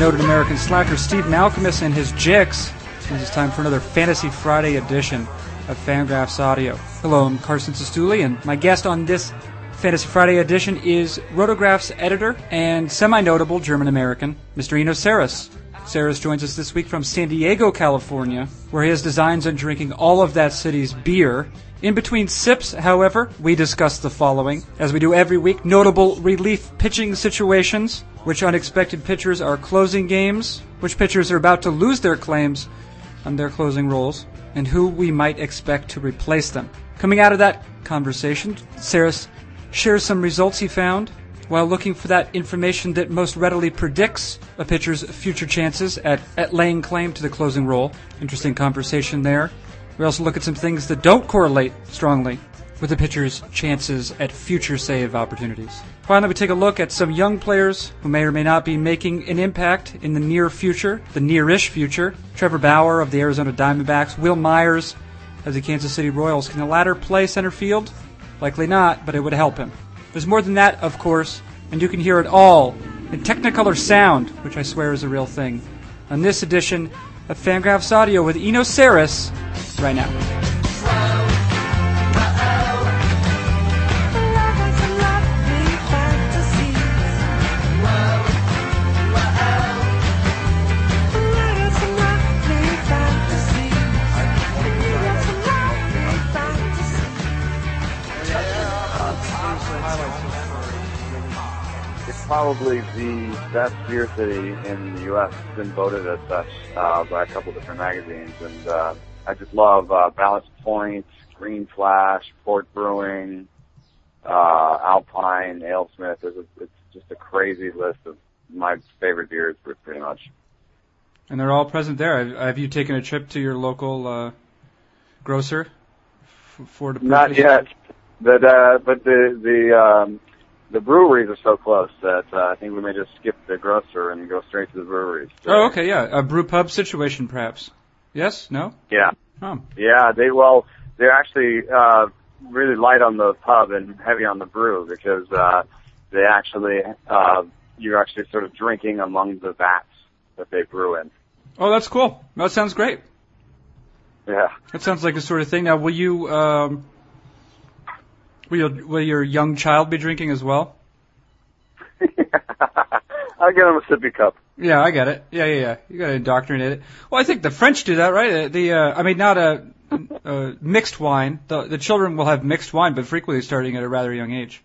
Noted American slacker Steve Malkmus and his Jicks. It is time for another Fantasy Friday edition of Fangraphs Audio. Hello, I'm Carson Cistulli, and my guest on this Fantasy Friday edition is Rotograph's editor and semi-notable German-American, Mr. Eno Sarris. Sarris joins us this week from San Diego, California, where he has designs on drinking all of that city's beer. In between sips, however, we discuss the following. As we do every week, notable relief pitching situations, which unexpected pitchers are closing games, which pitchers are about to lose their claims on their closing roles, and who we might expect to replace them. Coming out of that conversation, Sarris shares some results he found while looking for that information that most readily predicts a pitcher's future chances at, at laying claim to the closing role. Interesting conversation there. We also look at some things that don't correlate strongly with the pitcher's chances at future save opportunities. Finally, we take a look at some young players who may or may not be making an impact in the near future, the near-ish future. Trevor Bauer of the Arizona Diamondbacks, Wil Myers of the Kansas City Royals. Can the latter play center field? Likely not, but it would help him. There's more than that, of course, and you can hear it all in Technicolor sound, which I swear is a real thing, on this edition of Fangraphs Audio with Eno Sarris right now. Probably the best beer city in the U.S. It's been voted as such uh, by a couple different magazines, and uh, I just love uh, Ballast Point, Green Flash, Port Brewing, uh, Alpine, AleSmith. It's, a, it's just a crazy list of my favorite beers, pretty much. And they're all present there. Have, you taken a trip to your local uh, grocer for the Not yet, but uh, but the the um, the breweries are so close that uh, I think we may just skip the grocer and go straight to the breweries. Oh, okay, yeah, a brew pub situation, perhaps. Yes? No? Yeah. Oh. Yeah, they well, they're actually uh, really light on the pub and heavy on the brew because uh, they actually uh, you're actually sort of drinking among the vats that they brew in. Oh, that's cool. That sounds great. Yeah. That sounds like the sort of thing. Now, will you, um, will, you, will your young child be drinking as well? I'll get him a sippy cup. Yeah, I get it. Yeah, yeah, yeah. You got to indoctrinate it. Well, I think the French do that, right? The, uh, I mean, not a, a mixed wine. The, the children will have mixed wine, but frequently starting at a rather young age.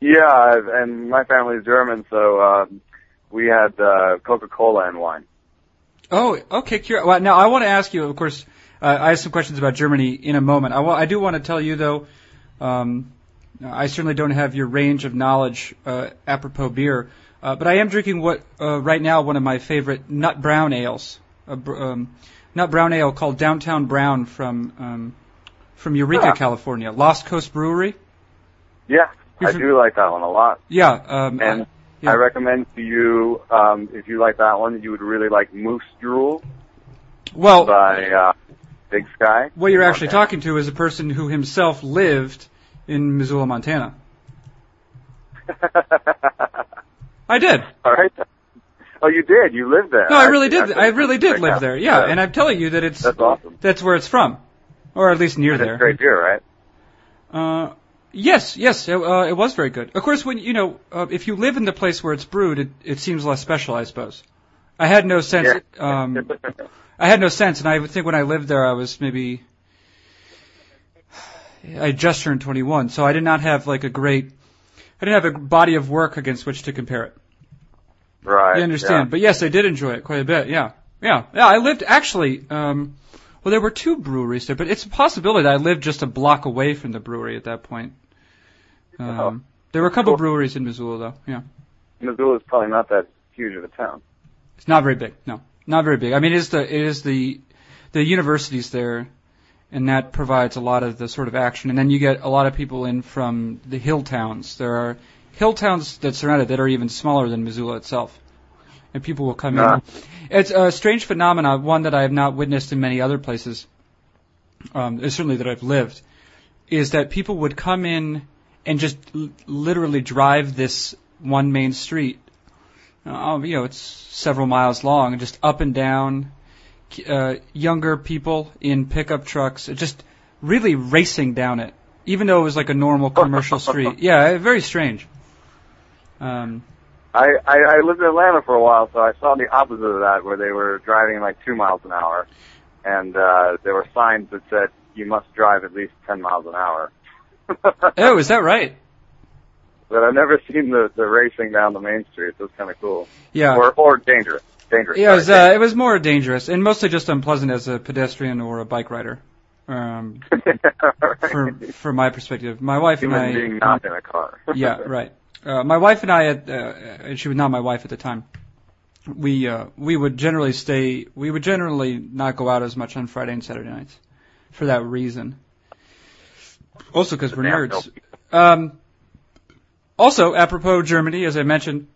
Yeah, I've, and my family's German, so um, we had uh, Coca-Cola and wine. Oh, okay. Well, now I want to ask you. Of course, uh, I have some questions about Germany in a moment. I, wa- I do want to tell you though. Um, I certainly don't have your range of knowledge uh, apropos beer, uh, but I am drinking what uh, right now one of my favorite nut brown ales, a um, nut brown ale called Downtown Brown from um, from Eureka, Yeah. California, Lost Coast Brewery. Yeah, You're I from- do like that one a lot. Yeah, um, And I- yeah. I recommend to you, um, if you like that one, you would really like Moose Drool well, by uh, Big Sky. what you're actually talking to is a person who himself lived in Missoula, Montana. I did. All right. Oh, you did. You lived there. No, I really did. That's- I really did live there. Yeah, and I'm telling you that it's That's awesome. that's where it's from, or at least near That's there. great beer, right? Uh, yes, yes, it, uh, it was very good. Of course, when you know, uh, if you live in the place where it's brewed, it, it seems less special, I suppose. I had no sense. Yeah. Um, I had no sense, and I think when I lived there, I was maybe I just turned 21, so I did not have like a great. I didn't have a body of work against which to compare it. right. You understand, but yes, I did enjoy it quite a bit. Yeah, yeah, yeah. I lived actually. Um, well, there were two breweries there, but it's a possibility that I lived just a block away from the brewery at that point. Um, Oh. there were a couple Cool. breweries in Missoula, though. Yeah, Yeah. Missoula is probably not that huge of a town. it's not very big. No, not very big. I mean, it is the it is the the universities there, and that provides a lot of the sort of action. And then you get a lot of people in from the hill towns. There are hill towns that surround it that are even smaller than Missoula itself. And people will come Ah. in. It's a strange phenomenon, one that I have not witnessed in many other places, um, certainly that I've lived, is that people would come in and just l- literally drive this one main street Uh, you know, it's several miles long, and just up and down. Uh, younger people in pickup trucks, just really racing down it, even though it was like a normal commercial street. Yeah, very strange. Um, I, I I lived in Atlanta for a while, so I saw the opposite of that, where they were driving like two miles an hour, and uh, there were signs that said you must drive at least ten miles an hour. oh, is that right? But I've never seen the the racing down the main street. So it's kind of cool. Yeah. Or or dangerous. Dangerous. Yeah, it was, uh, it was more dangerous and mostly just unpleasant as a pedestrian or a bike rider. Um, for from my perspective, my wife Human and I. being not in a car. yeah, right. Uh, my wife and I, at, uh, and she was not my wife at the time. We uh, we would generally stay. We would generally not go out as much on Friday and Saturday nights, for that reason. Also, because we're nerds. Um, also, apropos Germany, as I mentioned,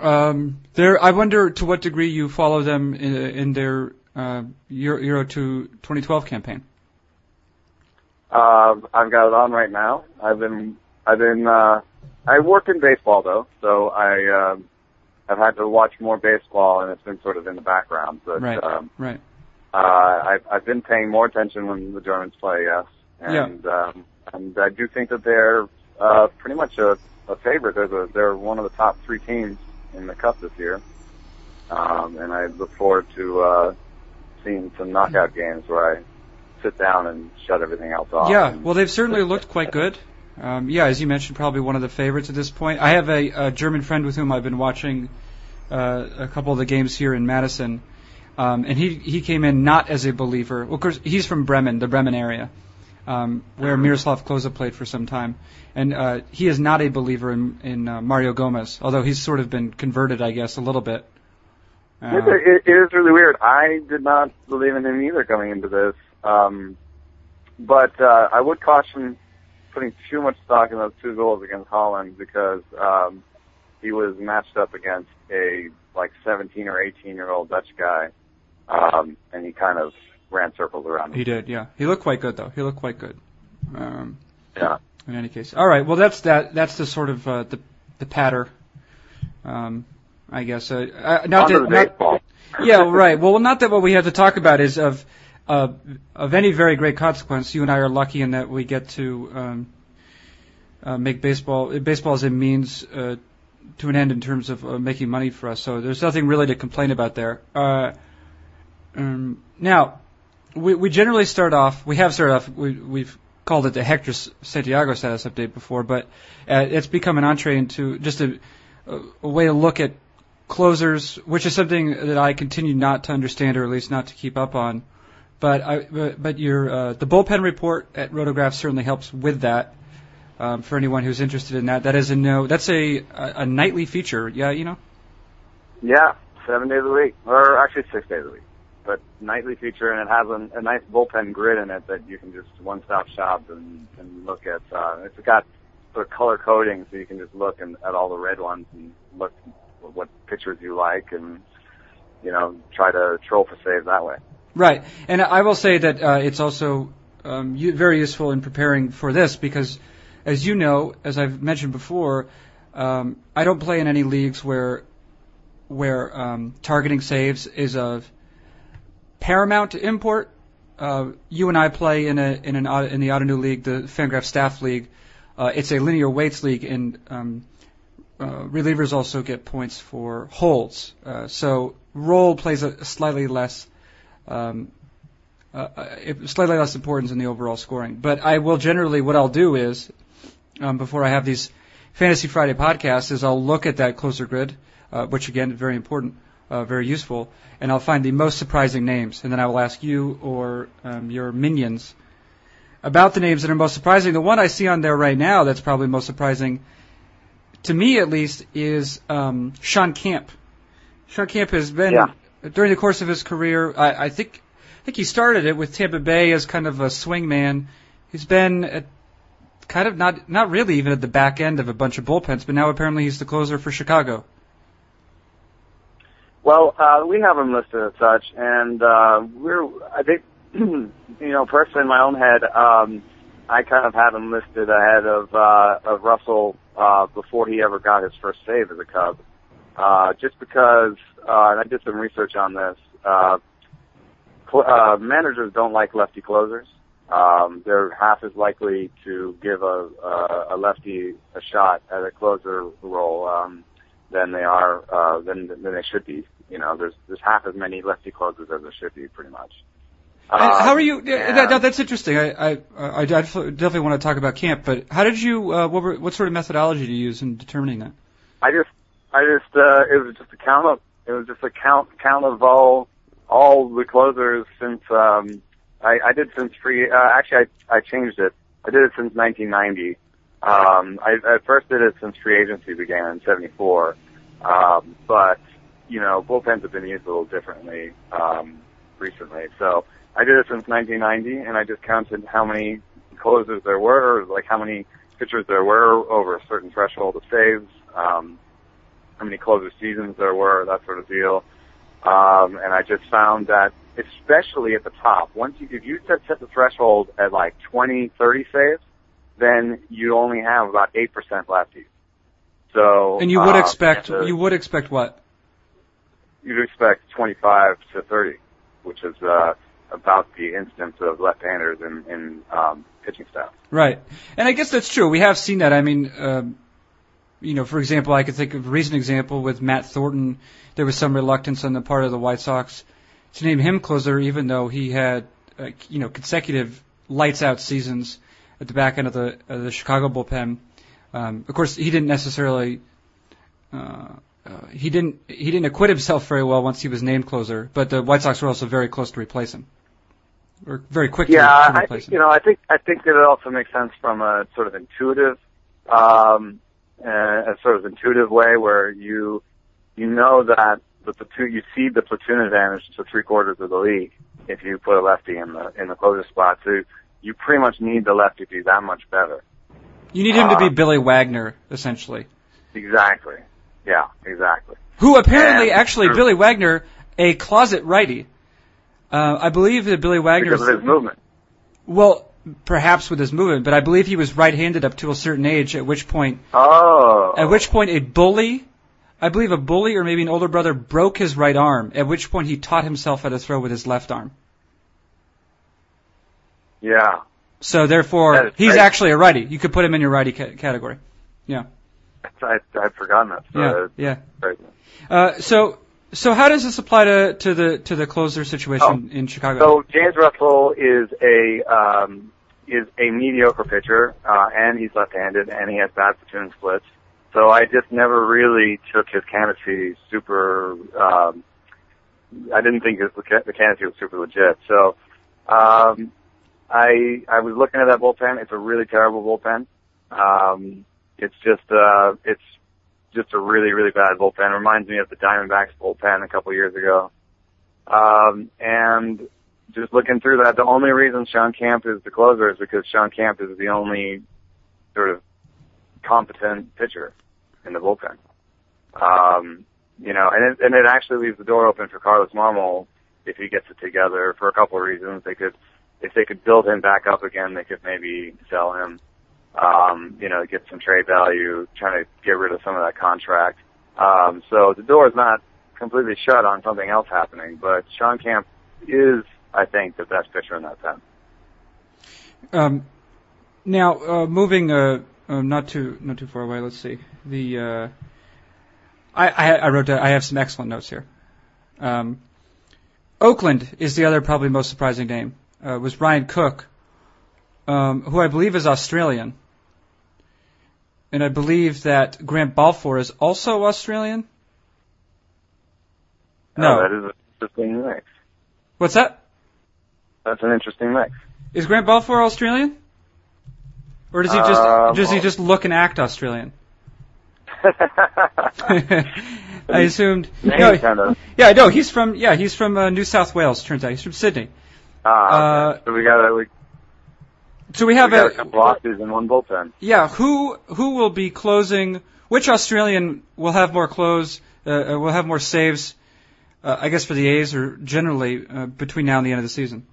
um, there. I wonder to what degree you follow them in, in their uh, Euro, Euro to 2012 campaign. Um, I've got it on right now. I've been, I've been, uh, I work in baseball though, so I, um, I've had to watch more baseball and it's been sort of in the background. But, Right. um, Right. uh, I've, I've been paying more attention when the Germans play, yes. Yeah. And, um, and I do think that they're, uh, pretty much a, a favorite. They're, the, they're one of the top three teams in the cup this year. Um, and I look forward to, uh, seeing some knockout games where I sit down and shut everything else off. Yeah, well, they've certainly looked quite good. Um, yeah, as you mentioned, probably one of the favorites at this point. I have a, a German friend with whom I've been watching uh, a couple of the games here in Madison, um, and he he came in not as a believer. Well, of course, he's from Bremen, the Bremen area, um, where Miroslav Klose played for some time, and uh, he is not a believer in in uh, Mario Gomez, although he's sort of been converted, I guess, a little bit. Uh, It, it is really weird. I did not believe in him either coming into this. Um, but uh, I would caution putting too much stock in those two goals against Holland because um, he was matched up against a like 17 or 18 year old Dutch guy, um, and he kind of ran circles around he did, yeah. He looked quite good, though. He looked quite good. Um, Yeah. in any case. All right. Well, that's that. That's the sort of uh, the the patter. Um, I guess. Uh, uh, not that, not, baseball. yeah, right. Well, not that what we have to talk about is of uh, of any very great consequence. You and I are lucky in that we get to um, uh, make baseball. Baseball is a means uh, to an end in terms of uh, making money for us. So there's nothing really to complain about there. Uh, um, now, we, we generally start off. We have started off. We, we've called it the Hector Santiago status update before, but uh, it's become an entree into just a, a, way to look at closers, which is something that I continue not to understand, or at least not to keep up on. But I, but, but your uh, the bullpen report at Rotograph certainly helps with that. Um, for anyone who's interested in that, that is a no. That's a, a a nightly feature. Yeah, you know. Yeah, seven days a week, or actually six days a week. But nightly feature, and it has a, a nice bullpen grid in it that you can just one-stop shop and, and look at. Uh, it's got sort of color coding, so you can just look and, at all the red ones and look what pictures you like, and you know try to troll for saves that way. Right, and I will say that uh, it's also um, very useful in preparing for this because, as you know, as I've mentioned before, um, I don't play in any leagues where where um, targeting saves is of paramount to import. Uh, you and I play in a in an Ot- in the Ottoneu League, the Fangraph Staff League. Uh, it's a linear weights league, and um, uh, relievers also get points for holds. Uh, so role plays a slightly less um, uh, uh, slightly less importance in the overall scoring. But I will generally, what I'll do is, um, before I have these Fantasy Friday podcasts, is I'll look at that closer grid, uh, which again is very important, uh, very useful, and I'll find the most surprising names, and then I will ask you or um, your minions about the names that are most surprising. The one I see on there right now that's probably most surprising, to me at least, is um, Shawn Camp. Shawn Camp has been Yeah. during the course of his career. I, I think I think he started it with Tampa Bay as kind of a swing man. He's been at kind of not not really even at the back end of a bunch of bullpens, but now apparently he's the closer for Chicago. Well, uh, we have them listed as such, and uh, we're I think you know personally in my own head, um, I kind of had him listed ahead of uh, of Russell uh, before he ever got his first save as a Cub. uh, just because, uh, and I did some research on this. Uh, cl- uh, managers don't like lefty closers. Um, they're half as likely to give a, a, a lefty a shot at a closer role um, than they are uh, than than they should be. You know, there's there's half as many lefty closers as there should be, pretty much. And how are you? Um, that, that, that's interesting. I, I, I definitely want to talk about camp, but how did you? Uh, what, were, what sort of methodology do you use in determining that? I just, I just, uh, it was just a count of, it was just a count, count of all, all the closers since, um, I, I did since free, uh, actually I, I changed it. I did it since 1990. Um, I, I first did it since free agency began in 74. Um, but, you know, bullpens have been used a little differently, um, recently. So I did it since 1990 and I just counted how many closers there were, like how many pitchers there were over a certain threshold of saves, um, how many closer seasons there were, that sort of deal. Um, and I just found that, especially at the top, once you, if you set, set the threshold at like 20, 30 saves, then you only have about 8% lefties. So, and you would uh, expect, the- you would expect what? you'd expect 25 to 30, which is, uh, about the instance of left-handers in, in, um, pitching staff. Right. And I guess that's true. We have seen that. I mean, um, you know, for example, I could think of a recent example with Matt Thornton. There was some reluctance on the part of the White Sox to name him closer, even though he had, uh, you know, consecutive lights out seasons at the back end of the of the Chicago bullpen. Um, of course, he didn't necessarily. Uh, uh, he didn't he didn't acquit himself very well once he was named closer, but the White Sox were also very close to replace him, or very quick to, Yeah, to I replace think, him. you know, I think I think that it also makes sense from a sort of intuitive, um, uh, a sort of intuitive way where you you know that the platoon you see the platoon advantage to three quarters of the league if you put a lefty in the in the closer spot. So you pretty much need the lefty to be that much better. You need him to be uh, Billy Wagner, essentially. Exactly. Yeah, exactly. Who apparently, And- actually, Billy Wagner, a closet righty. Uh, I believe that Billy Wagner. Because of his movement. Well, perhaps with his movement, but I believe he was right-handed up to a certain age. At which point, Oh. at which point, a bully, I believe a bully or maybe an older brother broke his right arm. At which point, he taught himself how to throw with his left arm. Yeah. So therefore, he's actually a righty. You could put him in your righty ca- category. Yeah. I, I'd forgotten that. So Yeah. Yeah. Uh, so, so how does this apply to, to the to the closer situation in Chicago? So James Russell is a um, is a mediocre pitcher, uh, and he's left-handed, and he has bad platoon splits. So I just never really took his candidacy super. Um, I didn't think his, the candidacy was super legit. So um, I I was looking at that bullpen. It's a really terrible bullpen. Um, it's just uh, it's just a really really bad bullpen. Reminds me of the Diamondbacks bullpen a couple years ago. Um, and just looking through that, the only reason Shawn Camp is the closer is because Shawn Camp is the only sort of competent pitcher in the bullpen. Um, you know, and it, and it actually leaves the door open for Carlos Marmol if he gets it together for a couple of reasons. They could, if they could build him back up again, they could maybe sell him. Um, you know, get some trade value, trying to get rid of some of that contract. Um, so the door is not completely shut on something else happening, but Shawn Camp is, I think, the best pitcher in that pen. Um, now, uh, moving uh, uh, not too not too far away. Let's see. The uh, I, I I wrote I have some excellent notes here. Um, Oakland is the other probably most surprising name. Uh, was Ryan Cook, um, who I believe is Australian, and I believe that Grant Balfour is also Australian. No, Uh, that is an interesting mix. what's that? That's an interesting mix. Is Grant Balfour Australian? Or does he just Um, does he just look and act Australian? I assumed. No, kind of. yeah, no, he's from yeah, he's from uh, New South Wales. Turns out he's from Sydney. Ah. Uh, so we got we, So we we have got a a couple losses in one bullpen. yeah. Who who will be closing? Which Australian will have more close? Uh, uh, will have more saves? Uh, I guess for the A's or generally uh, between now and the end of the season.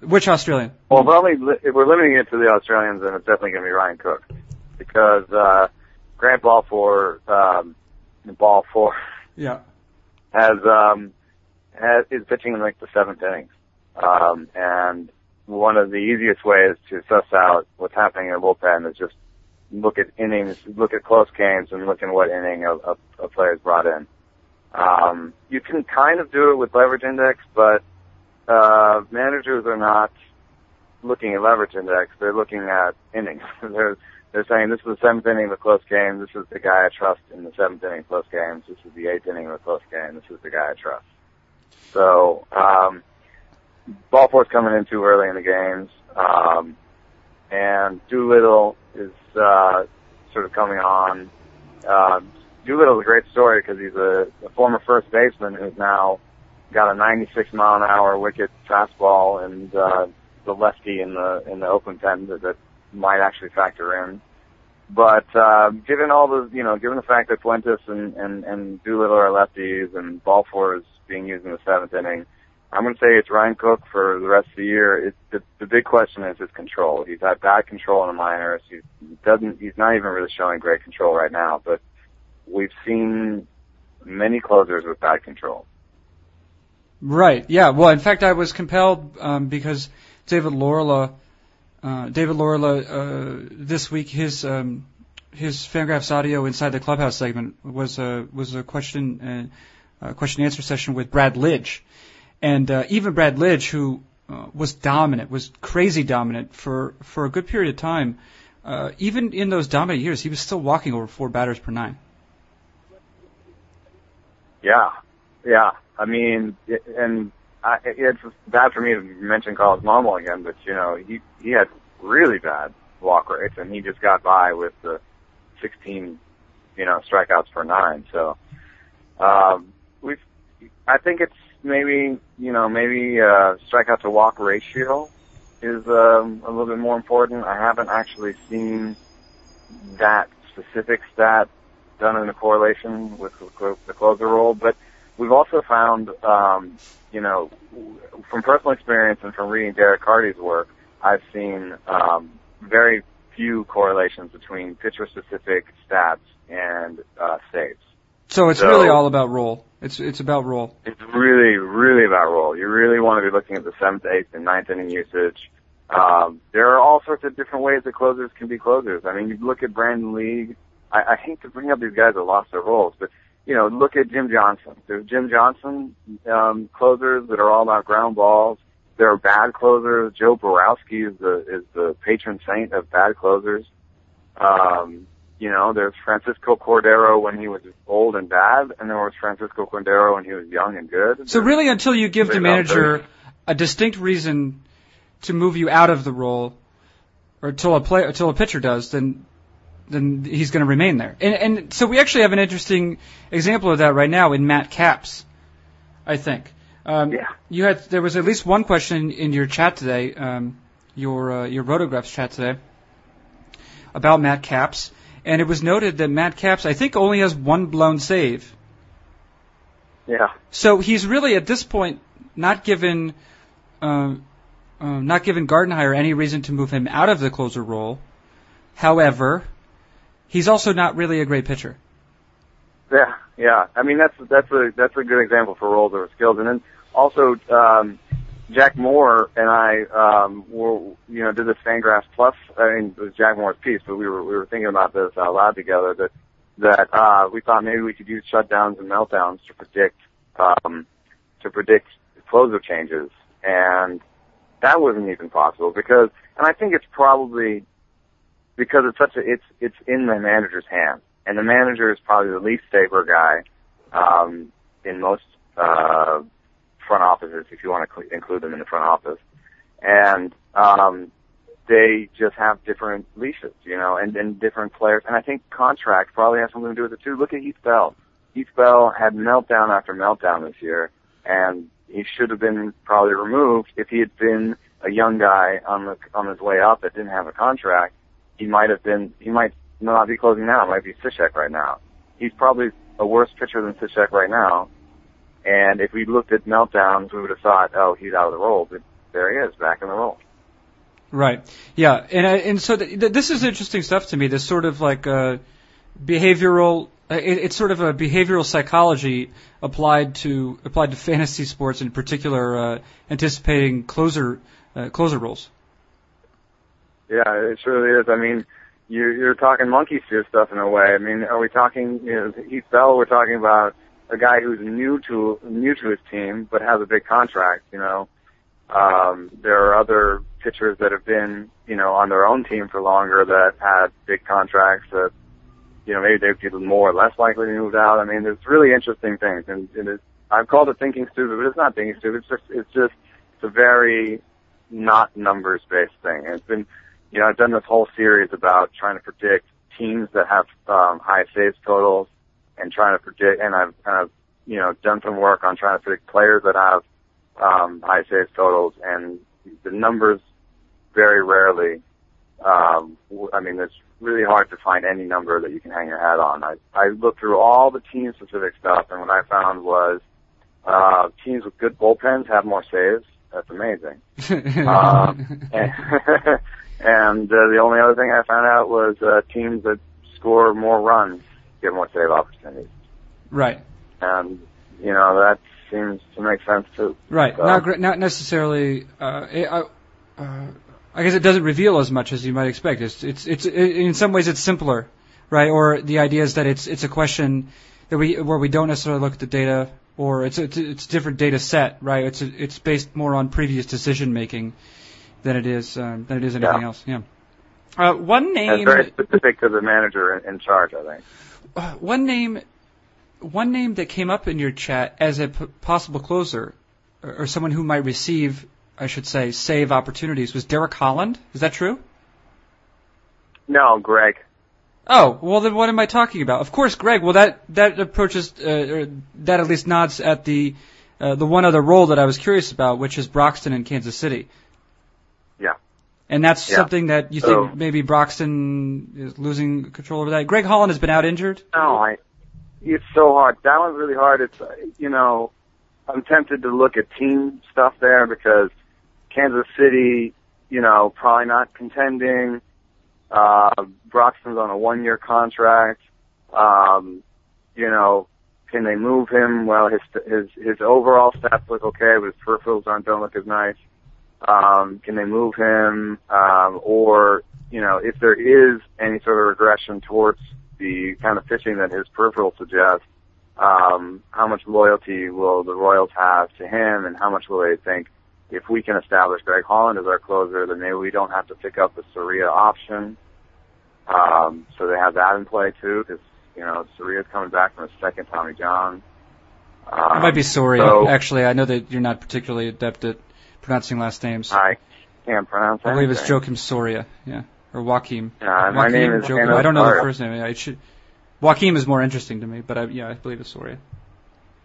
Which Australian? Well, if, we're only, if we're limiting it to the Australians, then it's definitely going to be Ryan Cook, because uh, Grant Balfour, um, Balfour, Yeah. has um has is pitching in like the seventh innings. Um and one of the easiest ways to suss out what's happening in the bullpen is just look at innings, look at close games and look at what inning a, a, a brought in. Um you can kind of do it with leverage index, but uh managers are not looking at leverage index, they're looking at innings. they're they're saying this is the seventh inning of a close game. This is the guy I trust in the seventh inning of close games. This is the eighth inning of a close game. This is the guy I trust. So, um, Balfour's coming in too early in the games. Um, and Doolittle is, uh, sort of coming on. Um, Doolittle's a great story because he's a, a former first baseman who's now got a 96 mile an hour wicket fastball and, uh, the lefty in the, in the open pen that, that might actually factor in. But uh, given all the, you know, given the fact that Fuentes and and and Doolittle are lefties and Balfour is being used in the seventh inning, I'm going to say it's Ryan Cook for the rest of the year. It, the the big question is his control. He's had bad control in the minors. He doesn't. He's not even really showing great control right now. But we've seen many closers with bad control. Right. Yeah. Well, in fact, I was compelled um, because David Laurila uh, David Laurila uh, this week his um, his Fangraphs audio inside the clubhouse segment was a was a question uh, question answer session with Brad Lidge, and uh, even Brad Lidge, who uh, was dominant, was crazy dominant for for a good period of time. Uh, even in those dominant years, he was still walking over four batters per nine. Yeah, yeah. I mean, and I, it's bad for me to mention Carlos Marmol again, but you know, he he had really bad walk rates, and he just got by with the 16, you know, strikeouts per nine. So um, we've, I think it's maybe you know maybe uh, strikeout to walk ratio is um, a little bit more important. I haven't actually seen that specific stat done in a correlation with the closer role, but we've also found, um, you know, from personal experience and from reading Derek Carty's work, I've seen um, very few correlations between pitcher-specific stats and uh, saves. So it's so, really all about role. It's it's about role. It's really really about role. You really want to be looking at the seventh, eighth, and ninth inning usage. Um, there are all sorts of different ways that closers can be closers. I mean, you look at Brandon League. I, I hate to bring up these guys that lost their roles, but you know, look at Jim Johnson. There's Jim Johnson um, closers that are all about ground balls. There are bad closers. Joe Borowski is the is the patron saint of bad closers. Um, you know, there's Francisco Cordero when he was old and bad, and there was Francisco Cordero when he was young and good. So really, until you give the manager a distinct reason to move you out of the role, or until a play, a pitcher does, then then he's going to remain there. And, and so we actually have an interesting example of that right now in Matt Capps, I think. Um, yeah. You had there was at least one question in your chat today, um, your uh, your Rotographs chat today, about Matt Capps, and it was noted that Matt Capps I think only has one blown save. Yeah. So he's really at this point not given uh, uh, not given Gardenhire any reason to move him out of the closer role. However, he's also not really a great pitcher. Yeah, yeah. I mean, that's that's a that's a good example for roles over skills. And then also, um, Jack Moore and I um, were you know did this Fangraphs Plus. I mean, it was Jack Moore's piece, but we were we were thinking about this out loud together. That that uh, we thought maybe we could use shutdowns and meltdowns to predict um, to predict closer changes, and that wasn't even possible because, and I think it's probably because it's such a it's it's in the manager's hands, and the manager is probably the least safer guy um, in most uh, front offices, if you want to cl- include them in the front office, and um, they just have different leashes, you know, and, and different players, and I think contract probably has something to do with it too. Look at Heath Bell. Heath Bell had meltdown after meltdown this year, and he should have been probably removed if he had been a young guy on the on his way up that didn't have a contract he might have been, he might not be closing now. It might be Cishek right now. He's probably a worse pitcher than Cishek right now. And if we looked at meltdowns, we would have thought, oh, he's out of the role. But there he is, back in the role. Right. Yeah. And uh, and so th- th- this is interesting stuff to me. This sort of like uh, behavioral Uh, it, it's sort of a behavioral psychology applied to applied to fantasy sports, in particular, uh, anticipating closer uh, closer roles. Yeah, it really is. I mean, you're, you're talking monkey see stuff in a way. I mean, are we talking? You know, Heath Bell. We're talking about a guy who's new to new to his team but has a big contract. You know, um, there are other pitchers that have been, you know, on their own team for longer that had big contracts that, you know, maybe they'd be more or less likely to move out. I mean, there's really interesting things, and, and it's, I've called it thinking stupid, but it's not thinking stupid. It's just, it's just, it's a very not numbers based thing. And it's been, you know, I've done this whole series about trying to predict teams that have um, high saves totals and trying to predict, and I've kind of, you know, done some work on trying to predict players that have um, high saves totals, and the numbers very rarely. Um, I mean, it's really hard to find any number that you can hang your hat on. I, I looked through all the team specific stuff, and what I found was uh, teams with good bullpens have more saves. That's amazing. uh, and and uh, the only other thing I found out was uh, teams that score more runs get more save opportunities. Right. And you know that seems to make sense too. Right. So, Not not necessarily. Uh, it, uh, uh, I guess it doesn't reveal as much as you might expect. It's it's it's it, in some ways it's simpler, right? Or the idea is that it's it's a question that we where we don't necessarily look at the data, or it's it's it's a different data set, right? It's a, it's based more on previous decision making than it is um, than it is anything Yeah. else. Yeah. Uh, one name. it's very specific to the manager in, in charge, I think. One name, one name that came up in your chat as a p- possible closer, or, or someone who might receive, I should say, save opportunities was Derek Holland. Is that true? No, Greg. Oh, well then what am I talking about? Of course, Greg. Well, that that approaches, uh, or that at least nods at the uh, the one other role that I was curious about, which is Broxton in Kansas City. Yeah. And that's Yeah. something that you So- think maybe Broxton is losing control over that. Greg Holland has been out injured. No, I. It's so hard. That one's really hard. It's you know, I'm tempted to look at team stuff there because Kansas City, you know, probably not contending. Uh, Broxton's on a one-year contract. Um, you know, can they move him? Well, his his his overall stats look okay, but his peripherals aren't don't look as nice. Um, can they move him? Um, or you know, if there is any sort of regression towards the kind of pitching that his peripheral suggests, um, how much loyalty will the Royals have to him, and how much will they think if we can establish Greg Holland as our closer, then maybe we don't have to pick up the Soria option. Um, so they have that in play too, because you know Soria's coming back from his second Tommy John. Um, It might be Soria. so- Actually, I know that you're not particularly adept at pronouncing last names. I can't pronounce. It. I believe it's anything. Joakim Soria, yeah, or Joachim. Uh, my name is Joachim. I don't know the first name. Yeah, it should. Joachim is more interesting to me, but I, yeah, I believe it's Soria.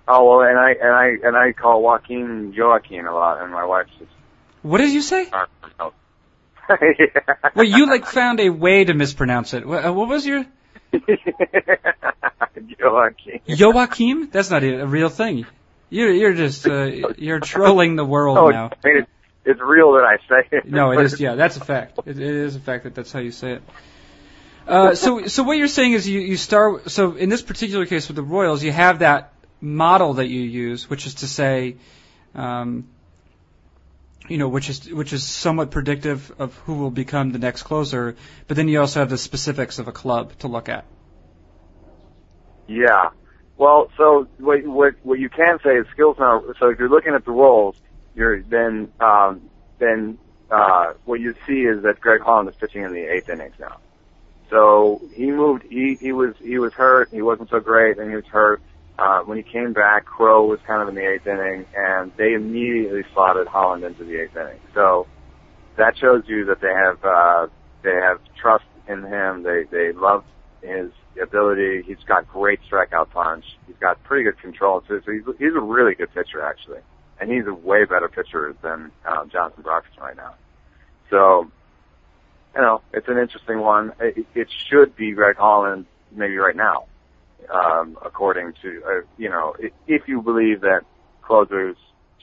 Oh well, and I and I and I call Joaquin Joaquin a lot, and my wife says. What did you say? I don't know. yeah. Well, you like found a way to mispronounce it. What, uh, what was your Joaquin. Joachim? That's not a real thing. You're you're just uh, you're trolling the world Oh, now. I mean, it's, it's real that I say it. No, it is. Yeah, that's a fact. It, it is a fact that that's how you say it. Uh, so, so what you're saying is you, you start. So in this particular case with the Royals, you have that model that you use, which is to say, um, you know, which is which is somewhat predictive of who will become the next closer. But then you also have the specifics of a club to look at. Yeah. Well, so what what what you can say is skills now. So if you're looking at the roles, you're then um, then uh, what you see is that Greg Holland is pitching in the eighth innings now. So he moved. He he was he was hurt. He wasn't so great, and he was hurt. Uh, when he came back, Crow was kind of in the eighth inning, and they immediately slotted Holland into the eighth inning. So that shows you that they have uh, they have trust in him. They they love his ability. He's got great strikeout punch. He's got pretty good control too. So he's he's a really good pitcher actually, and he's a way better pitcher than um, Jonathan Broxton right now. So you know, it's an interesting one. It, it should be Greg Holland maybe right now, um, according to uh, you know, if you believe that closers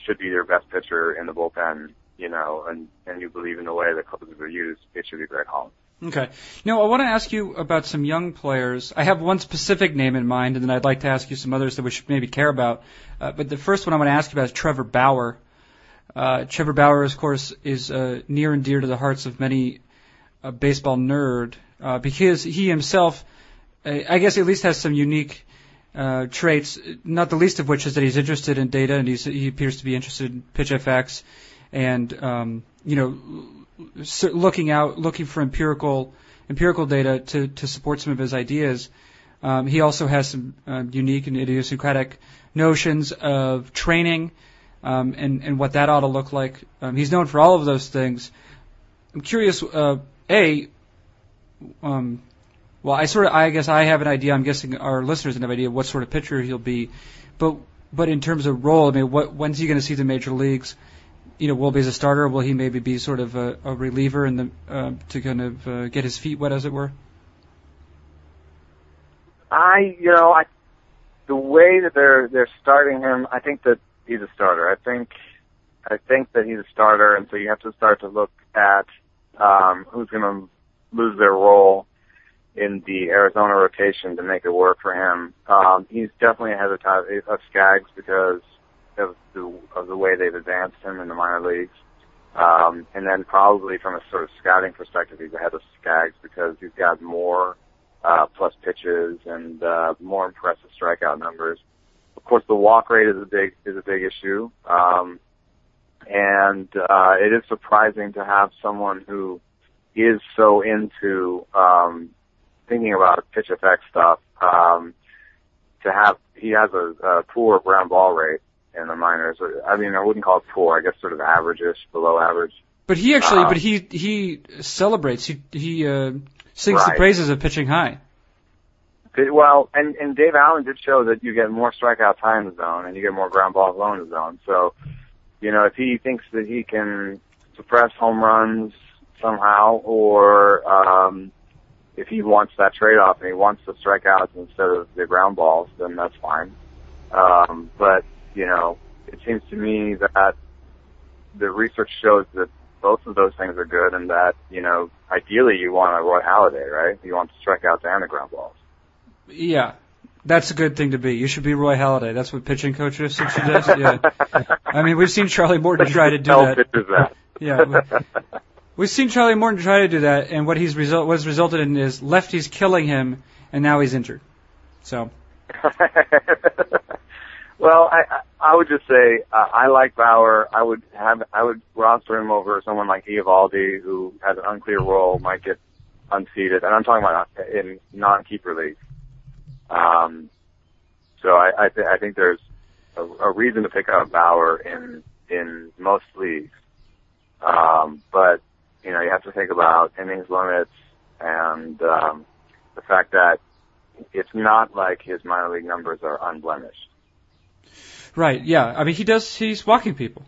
should be their best pitcher in the bullpen, you know, and and you believe in the way that closers are used, it should be Greg Holland. Okay. Now, I want to ask you about some young players. I have one specific name in mind, and then I'd like to ask you some others that we should maybe care about. Uh, but the first one I want to ask you about is Trevor Bauer. Uh, Trevor Bauer, of course, is uh, near and dear to the hearts of many a baseball nerd uh, because he himself, uh, I guess, at least has some unique uh, traits. Not the least of which is that he's interested in data and he's, he appears to be interested in pitch PitchFX, and um, you know, looking out, looking for empirical empirical data to to support some of his ideas. Um, he also has some uh, unique and idiosyncratic notions of training um, and and what that ought to look like. Um, he's known for all of those things. I'm curious. Uh, a, um, well, I sort of, I guess I have an idea. I'm guessing our listeners have an idea what sort of pitcher he'll be, but but in terms of role, I mean, what when's he going to see the major leagues? You know, will be as a starter? Will he maybe be sort of a, a reliever in the uh, to kind of uh, get his feet wet, as it were? I, you know, I the way that they're they're starting him, I think that he's a starter. I think I think that he's a starter, and so you have to start to look at um, who's going to lose their role in the Arizona rotation to make it work for him. Um, he's definitely ahead of, of Skaggs because of the, of the way they've advanced him in the minor leagues. Um, and then probably from a sort of scouting perspective, he's ahead of Skaggs because he's got more uh, plus pitches and uh, more impressive strikeout numbers. Of course, the walk rate is a big is a big issue. Um, and uh, it is surprising to have someone who is so into um, thinking about PitchFX stuff um, to have he has a, a poor ground ball rate in the minors. I mean, I wouldn't call it poor. I guess sort of averageish, below average. But he actually, um, but he he celebrates. He he uh, sings right. the praises of pitching high. Well, and and Dave Allen did show that you get more strikeouts high in the zone and you get more ground balls low in the zone. So you know, if he thinks that he can suppress home runs somehow, or um, if he wants that trade-off and he wants the strikeouts instead of the ground balls, then that's fine. Um, but you know, it seems to me that the research shows that both of those things are good, and that you know, ideally you want a Roy Halladay, right? You want the strikeouts and the ground balls. Yeah, that's a good thing to be. You should be Roy Halladay. That's what pitching coach is. does. Yeah. I mean, we've seen Charlie Morton try to do that. that. Yeah. We've seen Charlie Morton try to do that, and what he's result what's resulted in is lefties killing him, and now he's injured. So. well, I I would just say uh, I like Bauer. I would have I would roster him over someone like Eovaldi, who has an unclear role, might get unseated, and I'm talking about in non-keeper leagues. Um, so I, I, th- I think there's a, a reason to pick up Bauer in in most leagues. Um, but you know, you have to think about innings limits and um, the fact that it's not like his minor league numbers are unblemished. Right. Yeah. I mean, he does. He's walking people.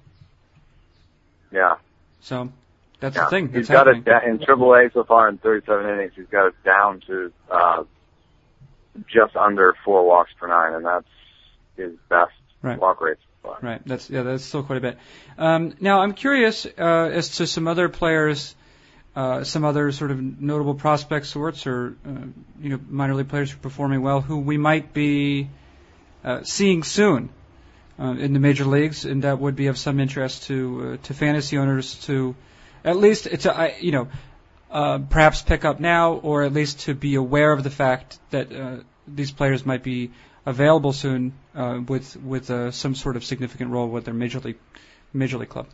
Yeah. So that's yeah. the thing. That's he's got happening. it in AAA so far in 37 innings. He's got it down to uh, just under four walks per nine, and that's his best right. walk rate. Right. That's yeah. That's still quite a bit. Um, now I'm curious uh, as to some other players, uh, some other sort of notable prospect sorts, or uh, you know minor league players who are performing well, who we might be uh, seeing soon uh, in the major leagues, and that would be of some interest to uh, to fantasy owners to at least a, you know uh, perhaps pick up now, or at least to be aware of the fact that uh, these players might be available soon uh, with with uh, some sort of significant role with their major league major league club?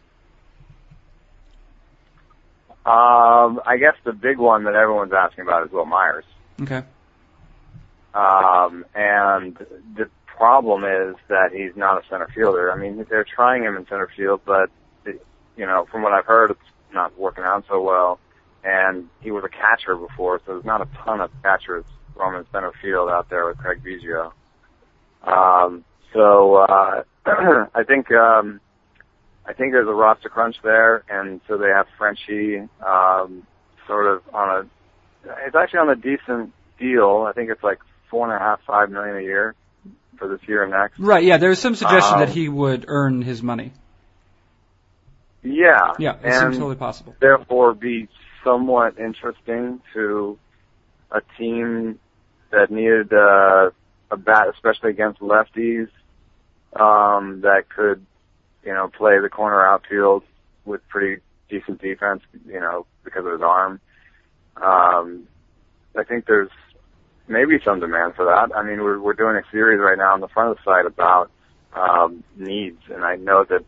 Um, I guess the big one that everyone's asking about is Wil Myers. Okay. Um, and the problem is that he's not a center fielder. I mean, they're trying him in center field, but you know, from what I've heard, it's not working out so well and he was a catcher before, so there's not a ton of catchers roaming center field out there with Craig Biggio. Um, so uh, I think um, I think there's a roster crunch there, and so they have Frenchie um, sort of on a. It's actually on a decent deal. I think it's like four and a half, five million a year for this year and next. Right. Yeah. There's some suggestion um, that he would earn his money. Yeah. Yeah. It seems totally possible. Therefore, be somewhat interesting to a team that needed uh, a bat, especially against lefties, um, that could, you know, play the corner outfield with pretty decent defense, you know, because of his arm. Um, I think there's maybe some demand for that. I mean, we're we're doing a series right now on the front of the site about um, needs, and I know that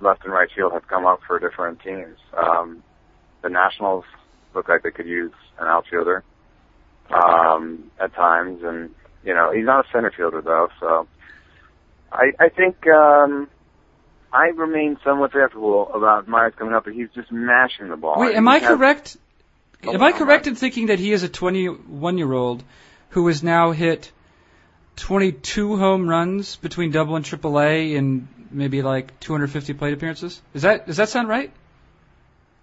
left and right field have come up for different teams. Um, the Nationals look like they could use an outfielder um, at times, and you know he's not a center fielder though, so I I think um, I remain somewhat skeptical about Myers coming up, but he's just mashing the ball. Wait, am I correct? Am I correct in thinking that he is a 21 year old who has now hit 22 home runs between Double and Triple A in maybe like 250 plate appearances? Is that does that sound right?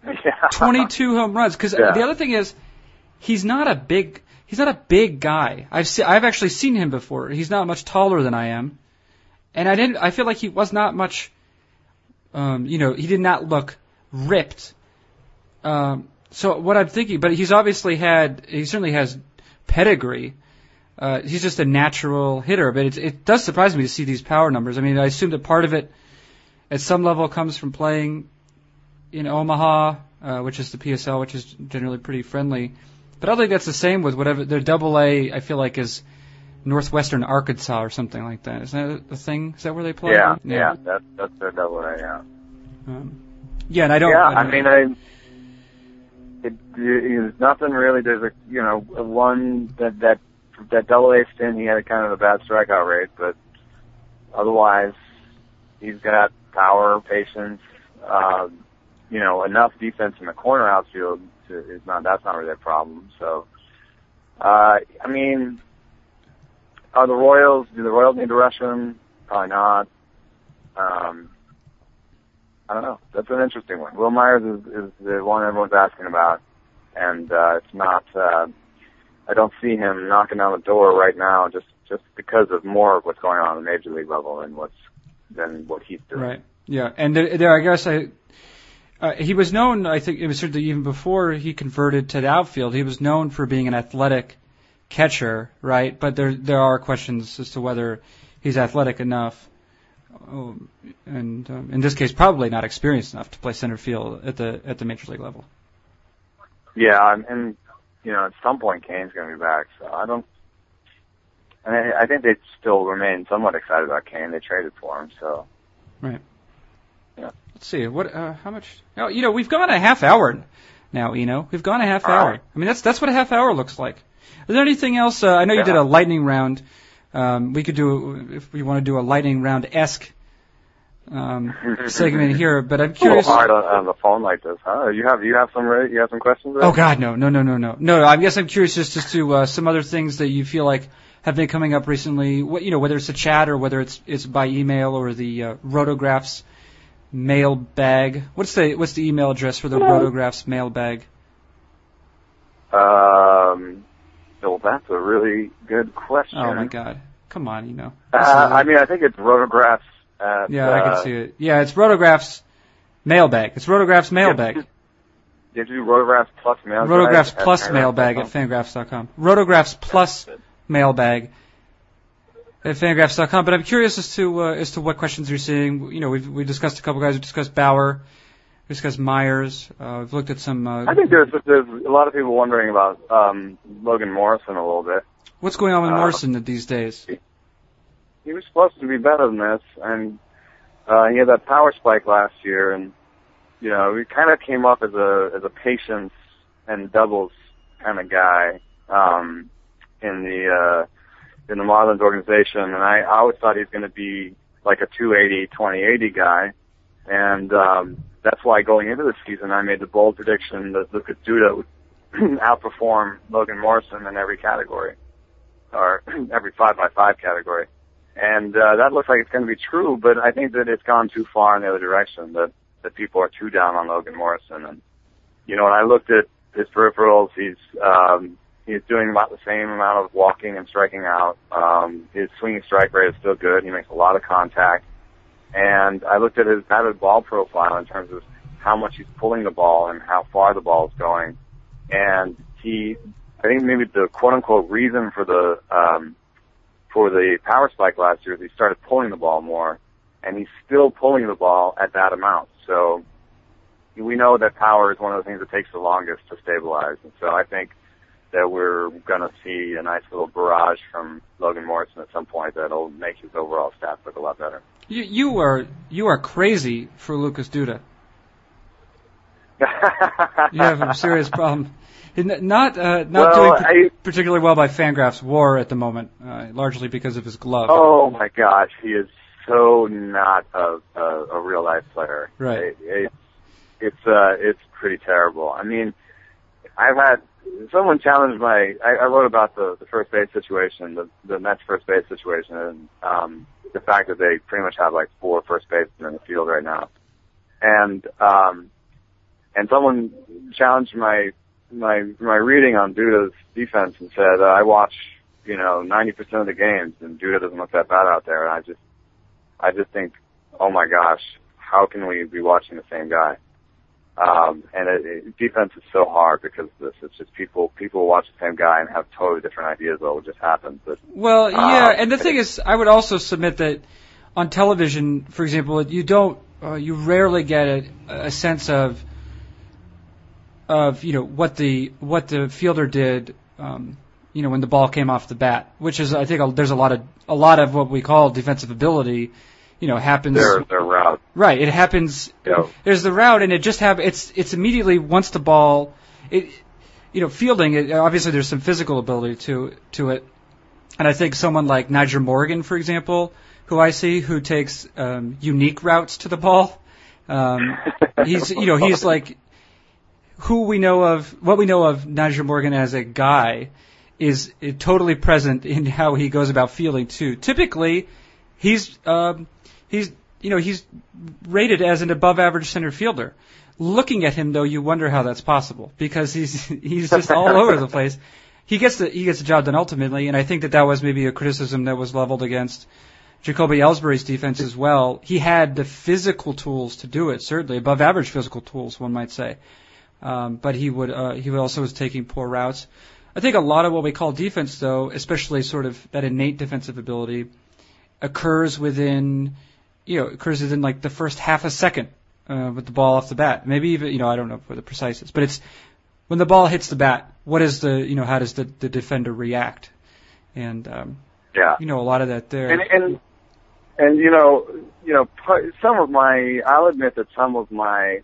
Yeah. 22 home runs. Because Yeah. the other thing is, he's not a big he's not a big guy. I've se- I've actually seen him before. He's not much taller than I am, and I didn't. I feel like he was not much. Um, you know, he did not look ripped. Um, so what I'm thinking, but he's obviously had. He certainly has pedigree. Uh, he's just a natural hitter, but it, it does surprise me to see these power numbers. I mean, I assume that part of it, at some level, comes from playing in Omaha, uh, which is the PCL, which is generally pretty friendly. But I don't think that's the same with whatever their Double A. I feel like is Northwestern Arkansas or something like that. Is that a thing? Is that where they play? Yeah, yeah, that's that's their double A. Yeah. Um, yeah, and I don't. yeah, I, I don't- mean, I. It, there's nothing really. There's a you know a one that that that double A stint. He had kind of a bad strikeout rate, but otherwise, he's got power, patience. Um, you know, enough defense in the corner outfield to, is not that's not really a problem. So, uh, I mean, are the Royals? Do the Royals need to rush him? Probably not. Um, I don't know. That's an interesting one. Wil Myers is, is the one everyone's asking about, and uh, it's not. Uh, I don't see him knocking on the door right now, just just because of more of what's going on at the major league level and what's than what he's doing. Right. Yeah, and there, there I guess I. Uh, he was known, I think it was certainly even before he converted to the outfield, he was known for being an athletic catcher, right? But there there are questions as to whether he's athletic enough, and um, in this case, probably not experienced enough to play center field at the at the major league level. Yeah, and, and you know, at some point Cain's going to be back, so I don't. And I, I think they still remain somewhat excited about Cain. They traded for him, so Right. Yeah. Let's see what uh, how much. Oh, you know, we've gone a half hour now. You know, we've gone a half All hour. right. I mean, that's that's what a half hour looks like. Is there anything else? Uh, I know you did a lightning round. Um, we could do if we want to do a lightning round esque um, segment here, but I'm curious. hard on, on the phone like this, huh? You have you have some ready, you have some questions? Ready? Oh God, no, no, no, no, no, no. I guess I'm curious just as to uh, some other things that you feel like have been coming up recently. What you know, whether it's a chat or whether it's it's by email or the uh, Rotographs mail bag. What's the what's the email address for the Rotographs mail bag? Um, well, that's a really good question. Oh my God, come on, you know. Uh, I mean, I think it's rotographs. At, yeah, I uh, can see it. Yeah, it's Rotographs mailbag. It's Rotographs mailbag. You have to do rotographs plus mail. Rotographs plus Fangraphs.com. mailbag at fangraphs.com. Rotographs plus mailbag at fangraphs.com. But I'm curious as to uh, as to what questions you're seeing. You know, we've we discussed a couple guys. We discussed Bauer. We discussed Myers. Uh, we've looked at some. Uh, I think there's there's a lot of people wondering about um, Logan Morrison a little bit. what's going on with uh, Morrison these days? He was supposed to be better than this, and uh, he had that power spike last year, and you know he kind of came up as a as a patience and doubles kind of guy um, in the uh, in the Marlins organization, and I, I always thought he was going to be like a 280, 2080 guy, and um, that's why going into the season I made the bold prediction that Lucas Duda would outperform Logan Morrison in every category, or every five by five category. And uh, that looks like it's going to be true, but I think that it's gone too far in the other direction. That that people are too down on Logan Morrison. And you know, when I looked at his peripherals, he's um, he's doing about the same amount of walking and striking out. Um, his swinging strike rate is still good. He makes a lot of contact. And I looked at his batted ball profile in terms of how much he's pulling the ball and how far the ball is going. and he, I think maybe the quote unquote reason for the um, for the power spike last year is he started pulling the ball more, and he's still pulling the ball at that amount. So we know that power is one of the things that takes the longest to stabilize, and so I think that we're going to see a nice little barrage from Logan Morrison at some point that'll make his overall stats look a lot better. You, you are you are crazy for Lucas Duda. you have a serious problem. Not uh, not well, doing I, particularly well by Fangraphs WAR at the moment, uh, largely because of his glove. Oh my gosh, he is so not a a, a real life player. Right. It, it, it's uh it's pretty terrible. I mean, I've had someone challenged my. I, I wrote about the the first base situation, the the Mets first base situation, and um, the fact that they pretty much have like four first basemen in the field right now, and um, and someone challenged my my my reading on Duda's defense and said uh, I watch you know 90% of the games and Duda doesn't look that bad out there, and I just I just think, oh my gosh, how can we be watching the same guy? Um, and it, it, defense is so hard because of this. It's just people people watch the same guy and have totally different ideas about what just happened. But well, yeah, um, and the thing is, I would also submit that on television, for example, you don't uh, you rarely get a, a sense of of you know what the what the fielder did. Um, you know when the ball came off the bat, which is I think a, there's a lot of a lot of what we call defensive ability you know happens. Their their route. Right. It happens. Yeah. There's the route, and it just have it's it's immediately once the ball, it, you know, fielding. It, obviously, there's some physical ability to to it, and I think someone like Nyjer Morgan, for example, who I see who takes um, unique routes to the ball. Um, he's you know he's like who we know of what we know of Nyjer Morgan as a guy is totally present in how he goes about fielding too. Typically, he's um, He's you know he's rated as an above average center fielder. Looking at him though, you wonder how that's possible because he's he's just all over the place. He gets the he gets the job done ultimately, and I think that that was maybe a criticism that was leveled against Jacoby Ellsbury's defense as well. He had the physical tools to do it, certainly above average physical tools, one might say. Um, but he would uh, he also was taking poor routes. I think a lot of what we call defense, though, especially sort of that innate defensive ability, occurs within you know, occurs within like the first half a second uh, with the ball off the bat. Maybe even, you know, I don't know what the precise is, but it's when the ball hits the bat. What is the, you know, how does the the defender react? And um, yeah, you know, a lot of that there. And and and you know, you know, some of my, I'll admit that some of my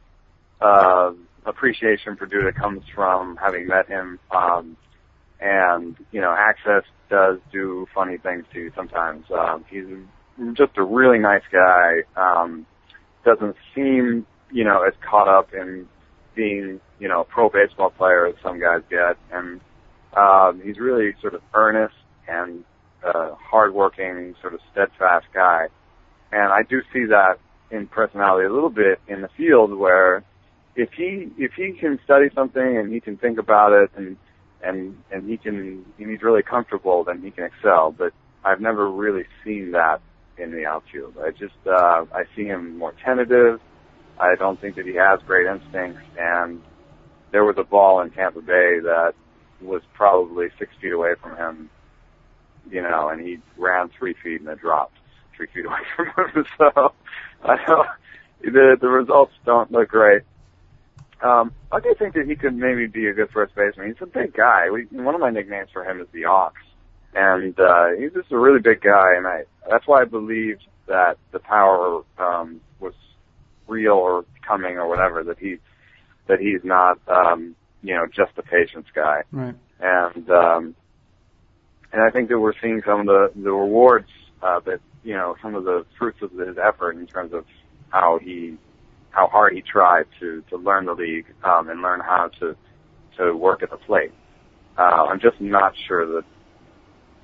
uh, appreciation for Duda comes from having met him. Um, and you know, access does do funny things to you sometimes. Um, he's just a really nice guy. Um, doesn't seem, you know, as caught up in being, you know, a pro baseball player as some guys get. And, um, he's really sort of earnest and, uh, hardworking, sort of steadfast guy. And I do see that in personality a little bit in the field where if he, if he can study something and he can think about it and, and, and he can, and he's really comfortable, then he can excel. But I've never really seen that in the outfield. I just uh, I see him more tentative. I don't think that he has great instincts, and there was a ball in Tampa Bay that was probably six feet away from him, you know, and he ran three feet and it dropped three feet away from him. so I don't, the the results don't look great. Um, I do think that he could maybe be a good first baseman. He's a big guy. We, one of my nicknames for him is the Ox and uh, he's just a really big guy, and I that's why I believed that the power um, was real or coming or whatever. That he that he's not um, you know just a patience guy, right? And um, and I think that we're seeing some of the the rewards uh, that you know some of the fruits of his effort in terms of how he how hard he tried to to learn the league um, and learn how to to work at the plate. Uh, I'm just not sure that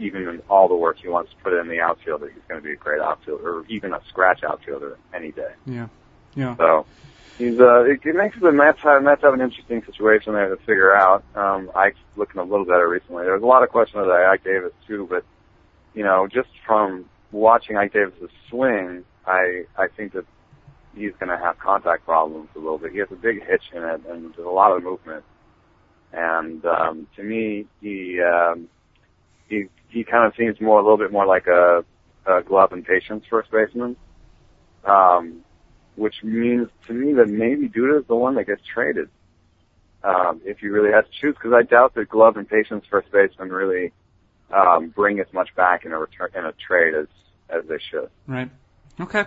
even in all the work he wants to put in the outfield, he's going to be a great outfielder, or even a scratch outfielder any day. Yeah, yeah. So he's uh, it, it makes the Mets have Mets have an interesting situation there to figure out. Um, Ike's looking a little better recently. There's a lot of questions about Ike Davis too, but you know, just from watching Ike Davis's swing, I I think that he's going to have contact problems a little bit. He has a big hitch in it, and there's a lot of movement. and um, to me, he um, he he kind of seems more a little bit more like a, a glove and patience first baseman, um, which means to me that maybe Duda is the one that gets traded um, if you really have to choose, because I doubt that glove and patience first baseman really um, bring as much back in a return in a trade as as they should. Right. Okay.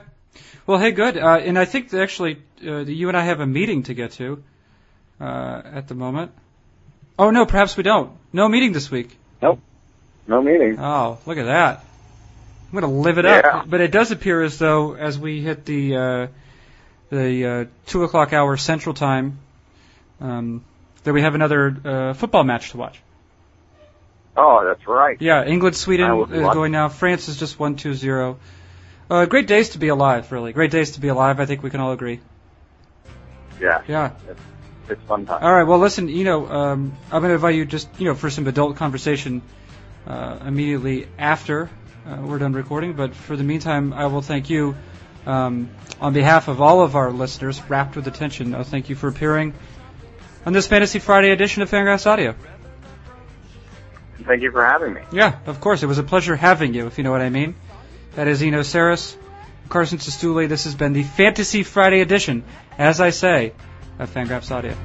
Well, hey, good. Uh, and I think that actually uh, you and I have a meeting to get to uh, at the moment. Oh no, perhaps we don't. No meeting this week. Nope. No meeting. Oh, look at that. I'm going to live it Yeah. up. But it does appear as though, as we hit the uh, the uh, two o'clock hour Central Time, um, that we have another uh, football match to watch. Oh, that's right. Yeah, England Sweden is going now. France is just one two zero. Uh, great days to be alive, really. Great days to be alive. I think we can all agree. Yeah. Yeah. It's fun time. All right. Well, listen. You know, um, I'm going to invite you just you know for some adult conversation uh, immediately after uh, we're done recording. But for the meantime, I will thank you um, on behalf of all of our listeners, wrapped with attention. I'll thank you for appearing on this Fantasy Friday edition of Fangraphs Audio. Thank you for having me. Yeah, of course. It was a pleasure having you, if you know what I mean. That is Eno Sarris, Carson Cistulli. This has been the Fantasy Friday edition, as I say, of Fangraphs Audio.